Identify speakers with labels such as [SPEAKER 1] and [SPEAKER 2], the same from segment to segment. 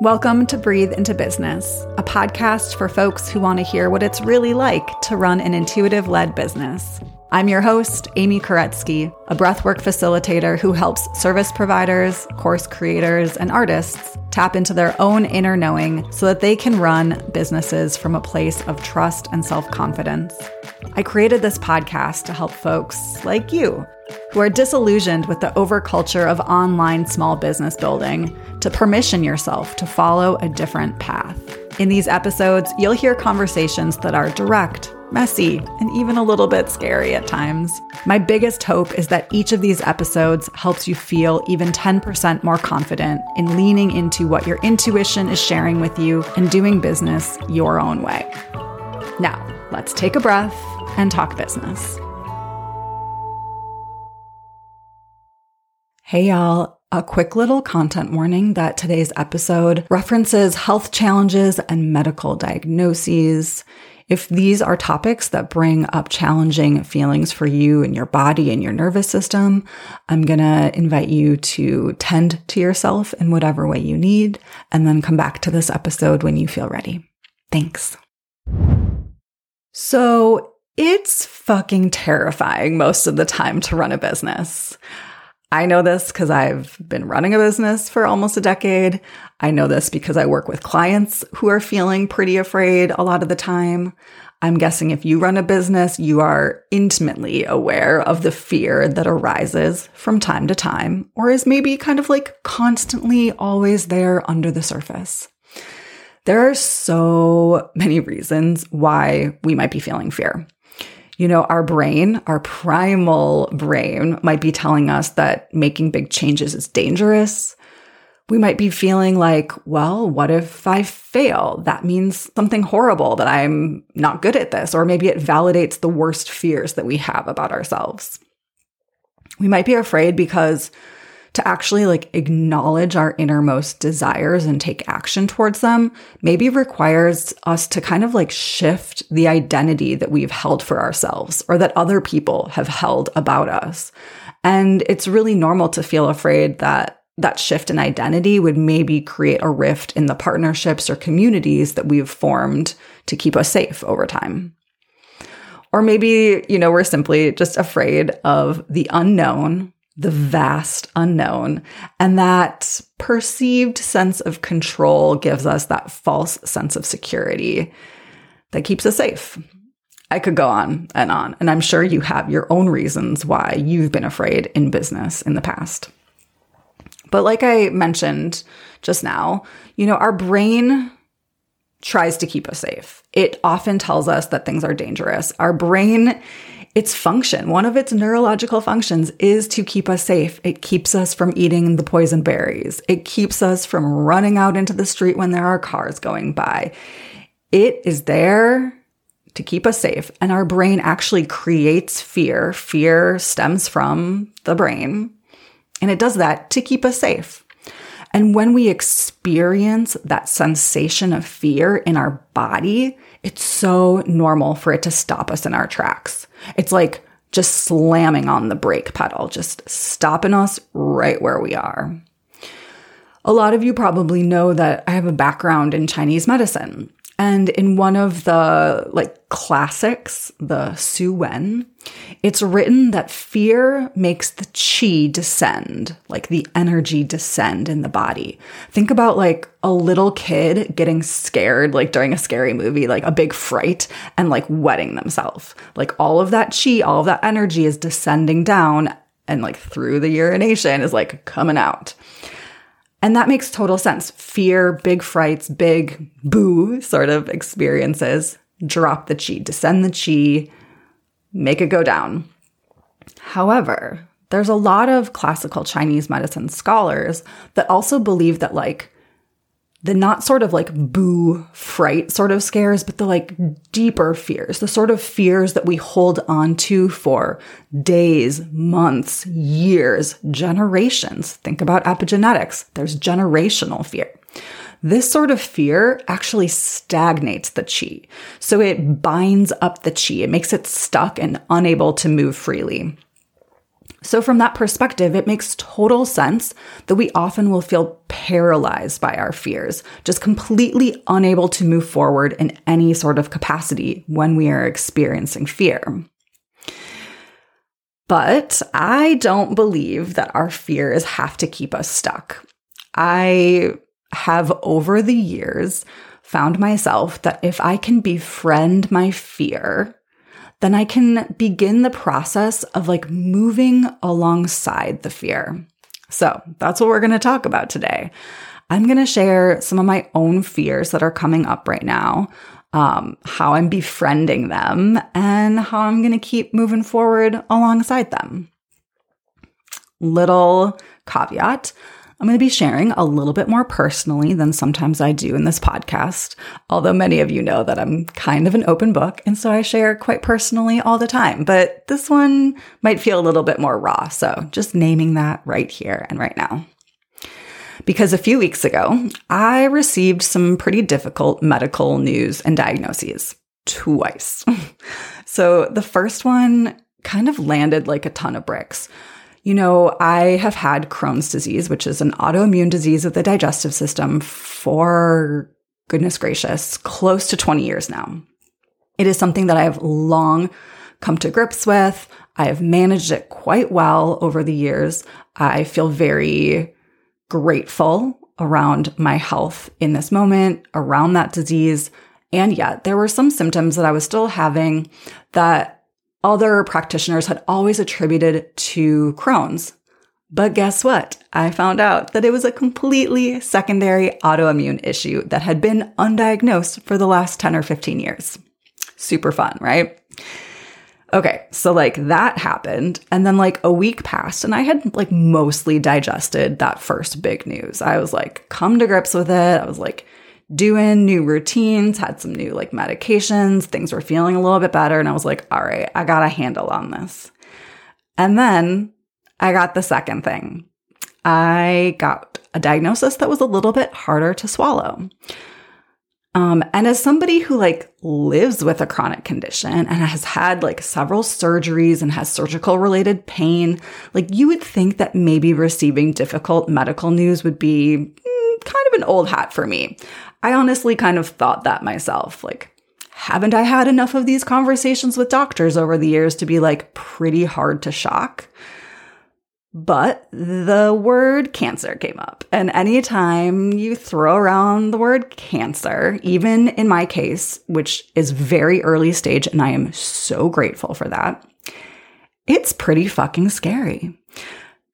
[SPEAKER 1] Welcome to Breathe into Business, a podcast for folks who want to hear what it's really like to run an intuitive led business. I'm your host, Amy Koretsky, a breathwork facilitator who helps service providers, course creators, and artists tap into their own inner knowing so that they can run businesses from a place of trust and self confidence. I created this podcast to help folks like you who are disillusioned with the overculture of online small business building to permission yourself to follow a different path. In these episodes, you'll hear conversations that are direct, messy, and even a little bit scary at times. My biggest hope is that each of these episodes helps you feel even 10% more confident in leaning into what your intuition is sharing with you and doing business your own way. Now, let's take a breath and talk business. Hey, y'all. A quick little content warning that today's episode references health challenges and medical diagnoses. If these are topics that bring up challenging feelings for you and your body and your nervous system, I'm going to invite you to tend to yourself in whatever way you need and then come back to this episode when you feel ready. Thanks. So it's fucking terrifying most of the time to run a business. I know this because I've been running a business for almost a decade. I know this because I work with clients who are feeling pretty afraid a lot of the time. I'm guessing if you run a business, you are intimately aware of the fear that arises from time to time, or is maybe kind of like constantly always there under the surface. There are so many reasons why we might be feeling fear you know, our brain, our primal brain might be telling us that making big changes is dangerous. We might be feeling like, well, what if I fail? That means something horrible that I'm not good at this. Or maybe it validates the worst fears that we have about ourselves. We might be afraid because to actually like acknowledge our innermost desires and take action towards them maybe requires us to kind of like shift the identity that we've held for ourselves or that other people have held about us. And it's really normal to feel afraid that that shift in identity would maybe create a rift in the partnerships or communities that we've formed to keep us safe over time. Or maybe, you know, we're simply just afraid of the unknown the vast unknown. And that perceived sense of control gives us that false sense of security that keeps us safe. I could go on and on, and I'm sure you have your own reasons why you've been afraid in business in the past. But like I mentioned just now, you know, our brain tries to keep us safe. It often tells us that things are dangerous. Our brain its function, one of its neurological functions is to keep us safe. It keeps us from eating the poison berries. It keeps us from running out into the street when there are cars going by. It is there to keep us safe. And our brain actually creates fear. Fear stems from the brain. And it does that to keep us safe. And when we experience that sensation of fear in our body, it's so normal for it to stop us in our tracks. It's like just slamming on the brake pedal, just stopping us right where we are. A lot of you probably know that I have a background in Chinese medicine. And in one of the like classics, the Su Wen, it's written that fear makes the chi descend, like the energy descend in the body. Think about like a little kid getting scared, like during a scary movie, like a big fright, and like wetting themselves. Like all of that chi, all of that energy is descending down and like through the urination is like coming out. And that makes total sense. Fear, big frights, big boo sort of experiences drop the chi, descend the chi, make it go down. However, there's a lot of classical Chinese medicine scholars that also believe that, like, the not sort of like boo fright sort of scares, but the like deeper fears, the sort of fears that we hold on to for days, months, years, generations. Think about epigenetics. There's generational fear. This sort of fear actually stagnates the chi. So it binds up the chi. It makes it stuck and unable to move freely. So, from that perspective, it makes total sense that we often will feel paralyzed by our fears, just completely unable to move forward in any sort of capacity when we are experiencing fear. But I don't believe that our fears have to keep us stuck. I have over the years found myself that if I can befriend my fear, then I can begin the process of like moving alongside the fear. So that's what we're going to talk about today. I'm going to share some of my own fears that are coming up right now, um, how I'm befriending them, and how I'm going to keep moving forward alongside them. Little caveat I'm going to be sharing a little bit more personally than sometimes I do in this podcast, although many of you know that I'm kind of an open book, and so I share quite personally all the time. But this one might feel a little bit more raw, so just naming that right here and right now. Because a few weeks ago, I received some pretty difficult medical news and diagnoses twice. so the first one kind of landed like a ton of bricks. You know, I have had Crohn's disease, which is an autoimmune disease of the digestive system for goodness gracious, close to 20 years now. It is something that I have long come to grips with. I have managed it quite well over the years. I feel very grateful around my health in this moment, around that disease. And yet, there were some symptoms that I was still having that other practitioners had always attributed to Crohn's. But guess what? I found out that it was a completely secondary autoimmune issue that had been undiagnosed for the last 10 or 15 years. Super fun, right? Okay, so like that happened. And then like a week passed, and I had like mostly digested that first big news. I was like, come to grips with it. I was like, doing new routines, had some new like medications, things were feeling a little bit better. And I was like, all right, I got a handle on this. And then I got the second thing. I got a diagnosis that was a little bit harder to swallow. Um, and as somebody who like lives with a chronic condition and has had like several surgeries and has surgical related pain, like you would think that maybe receiving difficult medical news would be mm, kind of an old hat for me. I honestly kind of thought that myself. Like, haven't I had enough of these conversations with doctors over the years to be like pretty hard to shock? But the word cancer came up. And anytime you throw around the word cancer, even in my case, which is very early stage, and I am so grateful for that, it's pretty fucking scary.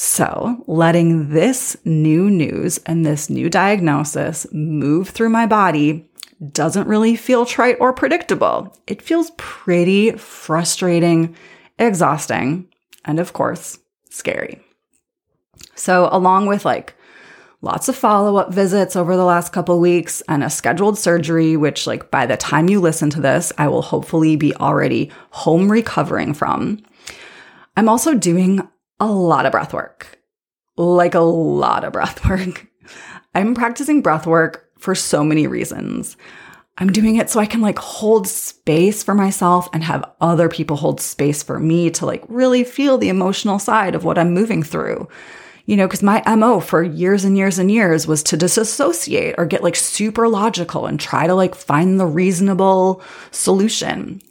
[SPEAKER 1] So, letting this new news and this new diagnosis move through my body doesn't really feel trite or predictable. It feels pretty frustrating, exhausting, and of course, scary. So, along with like lots of follow up visits over the last couple weeks and a scheduled surgery, which, like, by the time you listen to this, I will hopefully be already home recovering from. I'm also doing a lot of breath work, like a lot of breath work. I'm practicing breath work for so many reasons. I'm doing it so I can like hold space for myself and have other people hold space for me to like really feel the emotional side of what I'm moving through. You know, because my MO for years and years and years was to disassociate or get like super logical and try to like find the reasonable solution.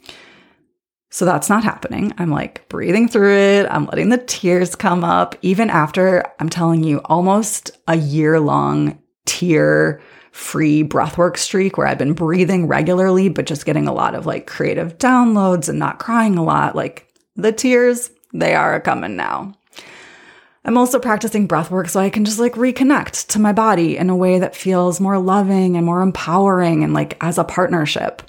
[SPEAKER 1] So that's not happening. I'm like breathing through it. I'm letting the tears come up, even after I'm telling you almost a year long tear free breathwork streak where I've been breathing regularly, but just getting a lot of like creative downloads and not crying a lot. Like the tears, they are coming now. I'm also practicing breathwork so I can just like reconnect to my body in a way that feels more loving and more empowering and like as a partnership.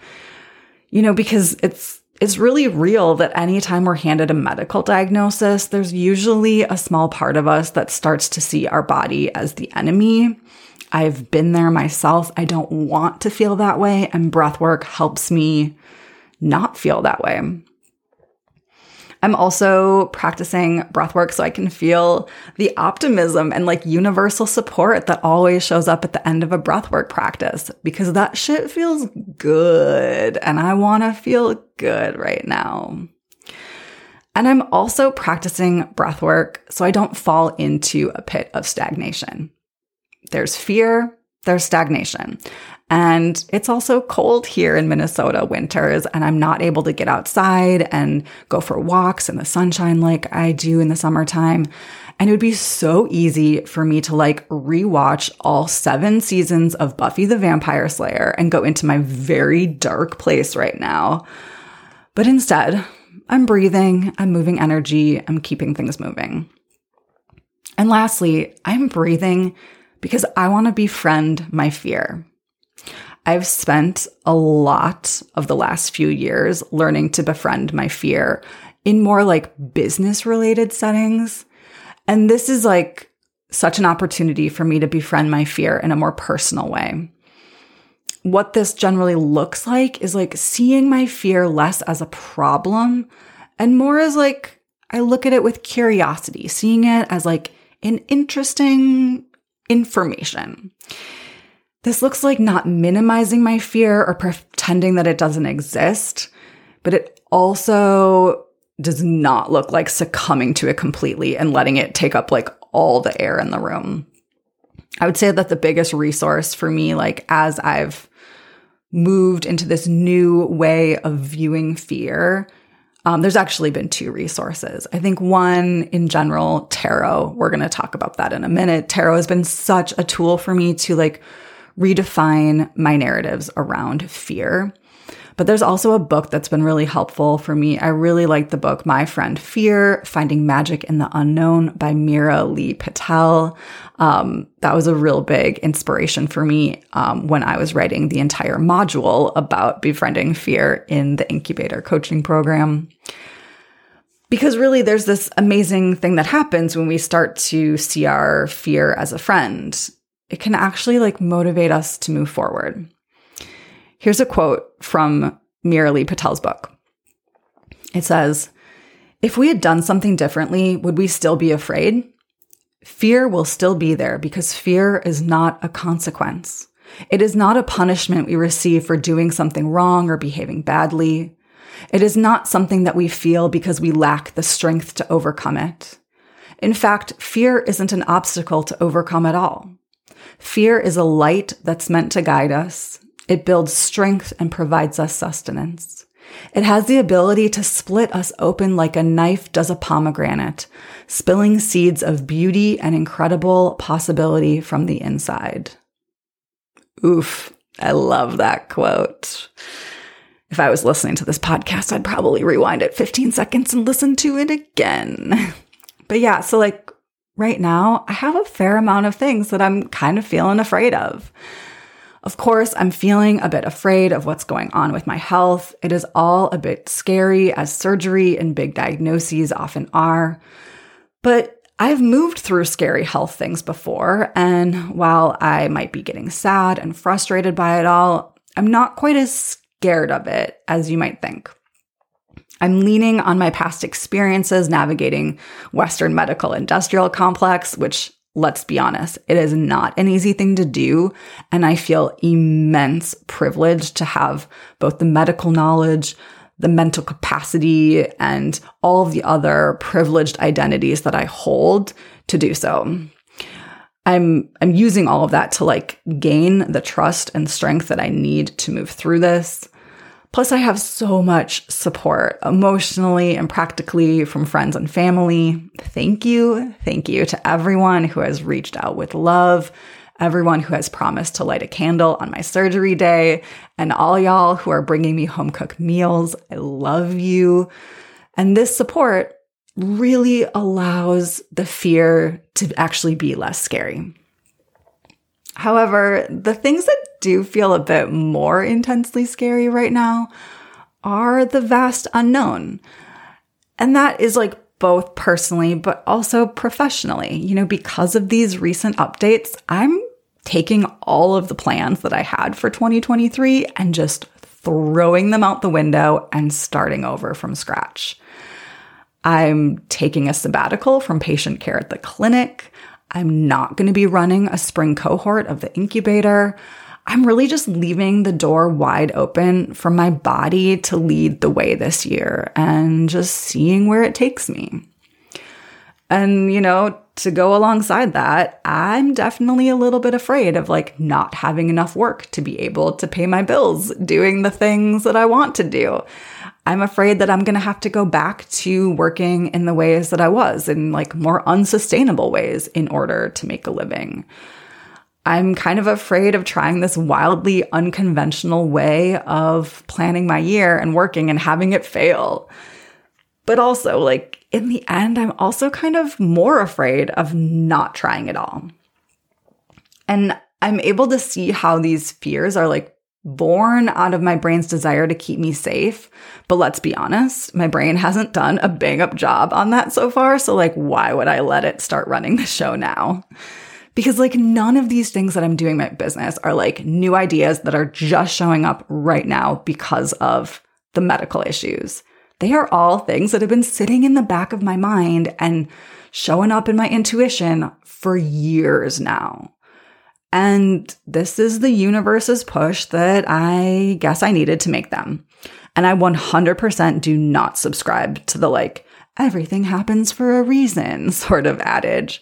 [SPEAKER 1] You know, because it's it's really real that anytime we're handed a medical diagnosis, there's usually a small part of us that starts to see our body as the enemy. I've been there myself. I don't want to feel that way, and breath work helps me not feel that way. I'm also practicing breath work so I can feel the optimism and like universal support that always shows up at the end of a breathwork practice because that shit feels good and I want to feel good right now. And I'm also practicing breath work so I don't fall into a pit of stagnation. There's fear, there's stagnation. And it's also cold here in Minnesota winters, and I'm not able to get outside and go for walks in the sunshine like I do in the summertime. And it would be so easy for me to like rewatch all seven seasons of Buffy the Vampire Slayer and go into my very dark place right now. But instead, I'm breathing, I'm moving energy, I'm keeping things moving. And lastly, I'm breathing because I want to befriend my fear. I've spent a lot of the last few years learning to befriend my fear in more like business related settings. And this is like such an opportunity for me to befriend my fear in a more personal way. What this generally looks like is like seeing my fear less as a problem and more as like I look at it with curiosity, seeing it as like an interesting information. This looks like not minimizing my fear or pretending that it doesn't exist, but it also does not look like succumbing to it completely and letting it take up like all the air in the room. I would say that the biggest resource for me, like as I've moved into this new way of viewing fear, um, there's actually been two resources. I think one in general, tarot. We're going to talk about that in a minute. Tarot has been such a tool for me to like redefine my narratives around fear. But there's also a book that's been really helpful for me. I really like the book My Friend Fear Finding Magic in the Unknown by Meera Lee Patel. Um, that was a real big inspiration for me um, when I was writing the entire module about befriending fear in the incubator coaching program. Because really, there's this amazing thing that happens when we start to see our fear as a friend. It can actually like motivate us to move forward. Here's a quote from Meera Lee Patel's book. It says, If we had done something differently, would we still be afraid? Fear will still be there because fear is not a consequence. It is not a punishment we receive for doing something wrong or behaving badly. It is not something that we feel because we lack the strength to overcome it. In fact, fear isn't an obstacle to overcome at all. Fear is a light that's meant to guide us. It builds strength and provides us sustenance. It has the ability to split us open like a knife does a pomegranate, spilling seeds of beauty and incredible possibility from the inside. Oof, I love that quote. If I was listening to this podcast, I'd probably rewind it 15 seconds and listen to it again. But yeah, so like right now, I have a fair amount of things that I'm kind of feeling afraid of. Of course, I'm feeling a bit afraid of what's going on with my health. It is all a bit scary, as surgery and big diagnoses often are. But I've moved through scary health things before, and while I might be getting sad and frustrated by it all, I'm not quite as scared of it as you might think. I'm leaning on my past experiences navigating Western medical industrial complex, which let's be honest, it is not an easy thing to do. And I feel immense privilege to have both the medical knowledge, the mental capacity, and all of the other privileged identities that I hold to do so. I'm I'm using all of that to like gain the trust and strength that I need to move through this. Plus, I have so much support emotionally and practically from friends and family. Thank you. Thank you to everyone who has reached out with love, everyone who has promised to light a candle on my surgery day, and all y'all who are bringing me home cooked meals. I love you. And this support really allows the fear to actually be less scary. However, the things that do feel a bit more intensely scary right now are the vast unknown. And that is like both personally, but also professionally. You know, because of these recent updates, I'm taking all of the plans that I had for 2023 and just throwing them out the window and starting over from scratch. I'm taking a sabbatical from patient care at the clinic. I'm not going to be running a spring cohort of the incubator. I'm really just leaving the door wide open for my body to lead the way this year and just seeing where it takes me. And, you know, to go alongside that, I'm definitely a little bit afraid of like not having enough work to be able to pay my bills, doing the things that I want to do. I'm afraid that I'm going to have to go back to working in the ways that I was in like more unsustainable ways in order to make a living. I'm kind of afraid of trying this wildly unconventional way of planning my year and working and having it fail. But also, like, in the end, I'm also kind of more afraid of not trying it all. And I'm able to see how these fears are like born out of my brain's desire to keep me safe. But let's be honest, my brain hasn't done a bang up job on that so far. So, like, why would I let it start running the show now? Because like none of these things that I'm doing my business are like new ideas that are just showing up right now because of the medical issues. They are all things that have been sitting in the back of my mind and showing up in my intuition for years now. And this is the universe's push that I guess I needed to make them. And I 100% do not subscribe to the like, everything happens for a reason sort of adage.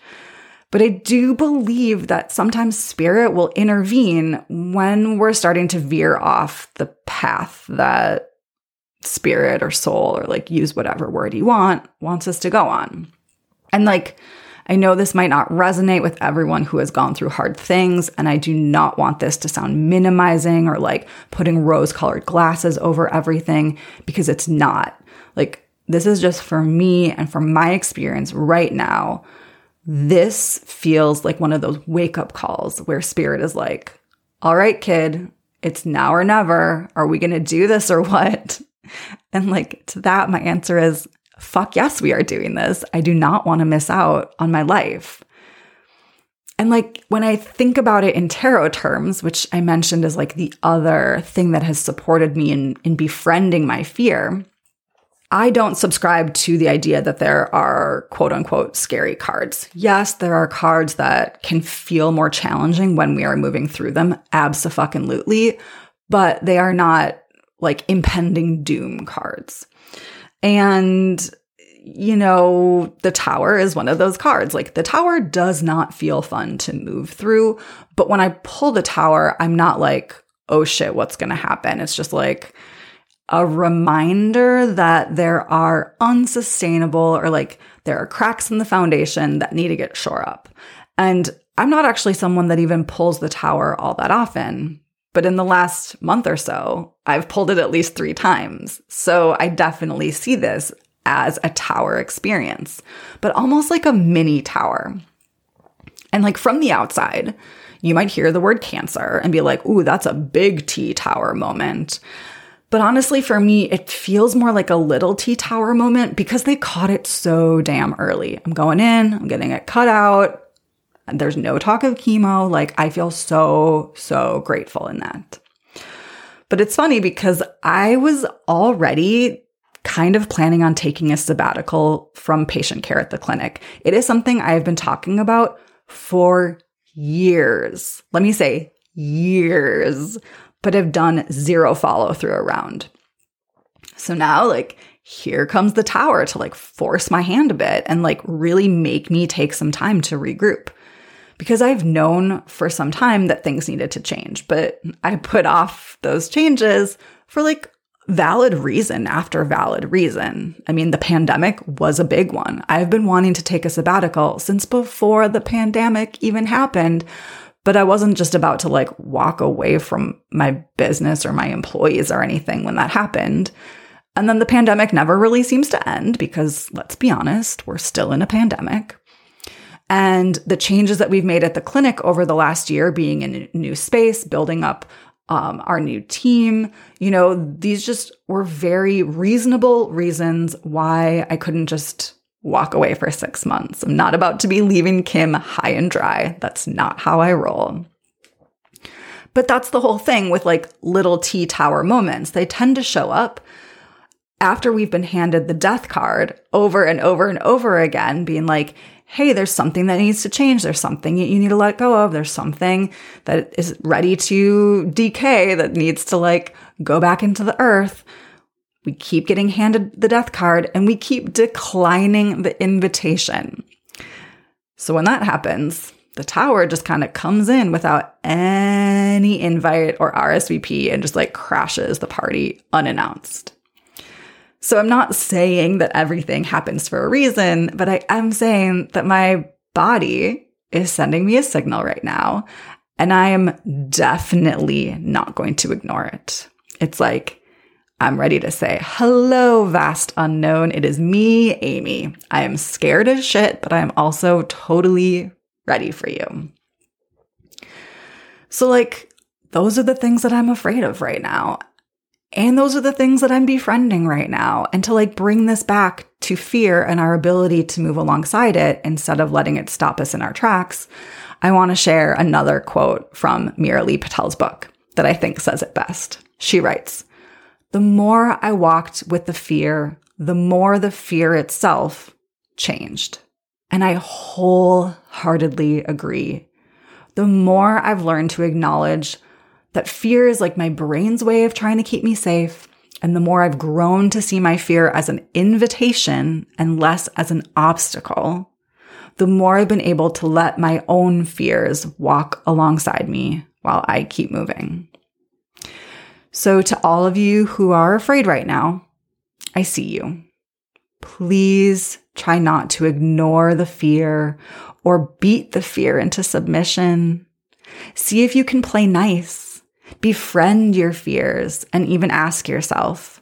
[SPEAKER 1] But I do believe that sometimes spirit will intervene when we're starting to veer off the path that spirit or soul or like use whatever word you want wants us to go on. And like, I know this might not resonate with everyone who has gone through hard things, and I do not want this to sound minimizing or like putting rose colored glasses over everything because it's not. Like, this is just for me and from my experience right now this feels like one of those wake up calls where spirit is like, all right, kid, it's now or never. Are we going to do this or what? And like to that, my answer is, fuck yes, we are doing this. I do not want to miss out on my life. And like when I think about it in tarot terms, which I mentioned as like the other thing that has supported me in, in befriending my fear, I don't subscribe to the idea that there are quote unquote scary cards. Yes, there are cards that can feel more challenging when we are moving through them. Absolutely. But they are not like impending doom cards. And, you know, the tower is one of those cards. Like the tower does not feel fun to move through. But when I pull the tower, I'm not like, oh shit, what's going to happen? It's just like, a reminder that there are unsustainable or like there are cracks in the foundation that need to get shore up. And I'm not actually someone that even pulls the tower all that often, but in the last month or so, I've pulled it at least three times. So I definitely see this as a tower experience, but almost like a mini tower. And like from the outside, you might hear the word cancer and be like, ooh, that's a big T tower moment. But honestly, for me, it feels more like a little T Tower moment because they caught it so damn early. I'm going in, I'm getting it cut out. There's no talk of chemo. Like, I feel so, so grateful in that. But it's funny because I was already kind of planning on taking a sabbatical from patient care at the clinic. It is something I've been talking about for years. Let me say years but have done zero follow through around. So now, like, here comes the tower to like force my hand a bit and like really make me take some time to regroup. Because I've known for some time that things needed to change, but I put off those changes for like valid reason after valid reason. I mean, the pandemic was a big one. I've been wanting to take a sabbatical since before the pandemic even happened, but I wasn't just about to like walk away from my business or my employees or anything when that happened. And then the pandemic never really seems to end because let's be honest, we're still in a pandemic. And the changes that we've made at the clinic over the last year, being in a new space, building up um, our new team, you know, these just were very reasonable reasons why I couldn't just walk away for six months. I'm not about to be leaving Kim high and dry. That's not how I roll. But that's the whole thing with like little T tower moments. They tend to show up after we've been handed the death card over and over and over again, being like, hey, there's something that needs to change. There's something you need to let go of. There's something that is ready to decay that needs to like go back into the earth. We keep getting handed the death card and we keep declining the invitation. So when that happens, the tower just kind of comes in without any invite or RSVP and just like crashes the party unannounced. So I'm not saying that everything happens for a reason, but I am saying that my body is sending me a signal right now, and I am definitely not going to ignore it. It's like, I'm ready to say, hello, vast unknown. It is me, Amy. I am scared as shit, but I am also totally ready for you. So, like, those are the things that I'm afraid of right now. And those are the things that I'm befriending right now. And to like bring this back to fear and our ability to move alongside it instead of letting it stop us in our tracks, I want to share another quote from Meera Lee Patel's book that I think says it best. She writes, The more I walked with the fear, the more the fear itself changed. And I wholeheartedly agree. The more I've learned to acknowledge that fear is like my brain's way of trying to keep me safe. And the more I've grown to see my fear as an invitation and less as an obstacle, the more I've been able to let my own fears walk alongside me while I keep moving. So, to all of you who are afraid right now, I see you. Please try not to ignore the fear or beat the fear into submission. See if you can play nice Befriend your fears and even ask yourself,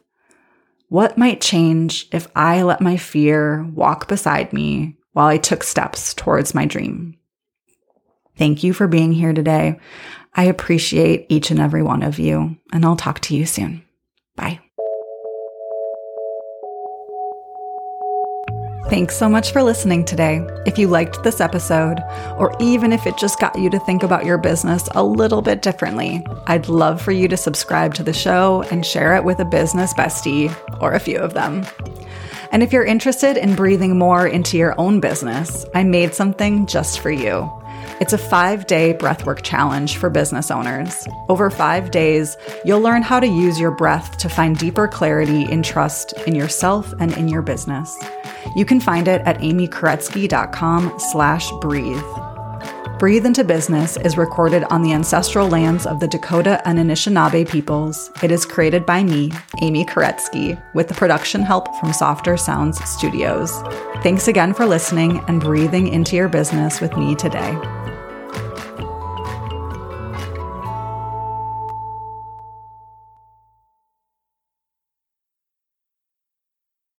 [SPEAKER 1] what might change if I let my fear walk beside me while I took steps towards my dream? Thank you for being here today. I appreciate each and every one of you, and I'll talk to you soon. Bye. Thanks so much for listening today. If you liked this episode, or even if it just got you to think about your business a little bit differently, I'd love for you to subscribe to the show and share it with a business bestie or a few of them. And if you're interested in breathing more into your own business, I made something just for you. It's a five day breathwork challenge for business owners. Over five days, you'll learn how to use your breath to find deeper clarity in trust in yourself and in your business. You can find it at amykoretsky.com slash breathe. Breathe into Business is recorded on the ancestral lands of the Dakota and Anishinaabe peoples. It is created by me, Amy Koretsky, with the production help from Softer Sounds Studios. Thanks again for listening and breathing into your business with me today.